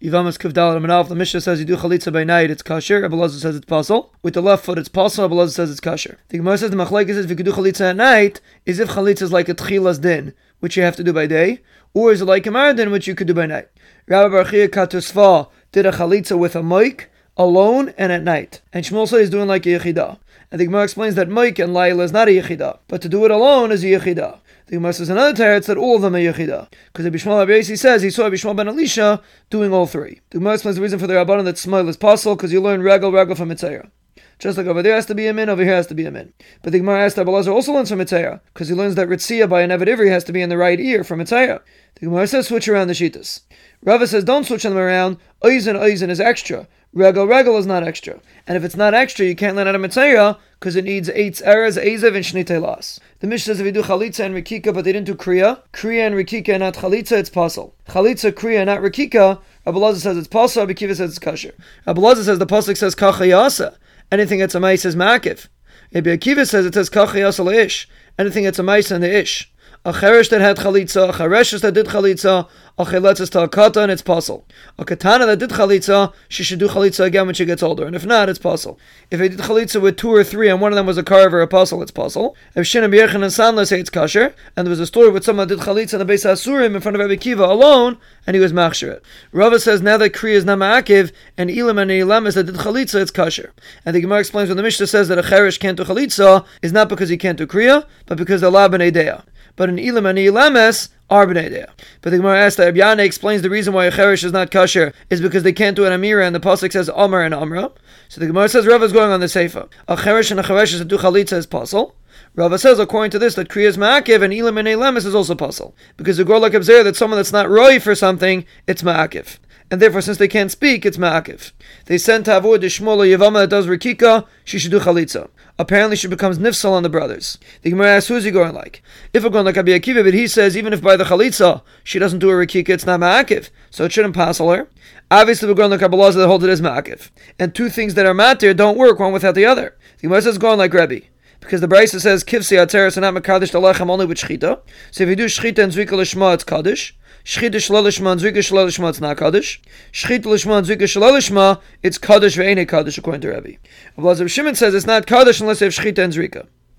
Yivamas Kavdal Manaf, the Mishnah says you do chalitza by night, it's kosher. Abelazar says it's puzzle. With the left foot, it's puzzle. Abelazar says it's kosher. The Gemara says the Machlaik says if you could do chalitza at night, is if chalitza is like a tchilas din, which you have to do by day, or is it like a mardin, which you could do by night? Rabbi Barchia Katusfa did a chalitza with a mic alone and at night. And Shmuel says he's doing like a yechida. And the Gemara explains that mic and Laila is not a yechida, but to do it alone is a yechida. The Gemara says another teretz that all of them are yechida, because Rabbi Shmuel Abiyasi says he saw Rabbi Shmuel ben Elisha doing all three. The Gemara explains the reason for the rabbanon that smile is possible because you learn regal regal from Mitzayah. Just like over there has to be a min, over here has to be a min. But the Gemara asked that Belazar also learns from Mitzayah, because he learns that Ritzia by an Eved Ivri has to be in the right ear from Mitzayah. The Gemara says switch around the Shitas. Rava says don't switch them around. Oizen Oizen is extra. Regal Regal is not extra. And if it's not extra, you can't learn out of Mitzayah because it needs eight errors, Ezev, and Shnitei Las. The Mishnah says if you do Chalitza and Rikika, but they didn't do Kriya, Kriya and Rikika and not Chalitza, it's possible. Chalitza, Kriya, not Rikika, Abulazah says it's possible, Abikiva says it's kosher. Abulazah says the Pasuk says Kachayasa. Anything that's a mice is Makif. Rabbi Akiva says it says Kachayasa Leish. Anything that's a mice and the Ish. A cheresh that had chalitza, a chereshes that did chalitza, a chiletzes to a kata and it's puzzle. A katana that did chalitza, she should do chalitza again when she gets older, and if not, it's puzzle. If they did chalitza with two or three and one of them was a carver, a puzzle, it's puzzle. If Shinam Yerchan and Sanla say it's kosher, and there was a story with someone that did chalitza in the base Asurim in front of Rabbi Kiva alone, and he was machsher Rava says now that Kriya is not ma'akiv, and Elam and Elam is that did chalitza, it's kosher. And the Gemara explains when the Mishnah says that a cheresh can't do chalitza, is not because he can't do Kriya, but because they're lab and but in Elam and Elames are But the Gemara asks that Rabbi explains the reason why a cherish is not kosher is because they can't do an amira, and the pasuk says Omer and Amra. So the Gemara says Rava is going on the seifa. A cherish and a cheresh is a do chalitza is puzzle. Rava says, according to this, that Kriyas Ma'akiv and Elam and Elamis is also puzzle. Because the Gorlak observed that someone that's not roy for something, it's Ma'akiv and therefore, since they can't speak, it's ma'akiv. They sent to avoid the Shmuel Yavama that does rikika, she should do chalitza. Apparently, she becomes nifsal on the brothers. The Gemara asks, who's he going like? If we're going like Abi Akiva, but he says even if by the chalitza she doesn't do a rikika, it's not ma'akiv, so it shouldn't pass her. Obviously, we're going like Kabbalah that holds it as ma'akiv. And two things that are matir don't work one without the other. The Gemara says going like Rebbe because the Brisa says kivsi atzeres and not mekadosh lechem only with shchita. So if you do shchita and zvika lishma, it's kaddish. Shchita shlalishma and zvika shlalishma, it's not kaddish. Shchita lishma and zvika shlalishma, it's kaddish ve'ene kaddish according to Rabbi. Abelazar Shimon says it's not kaddish unless you have shchita and zvika.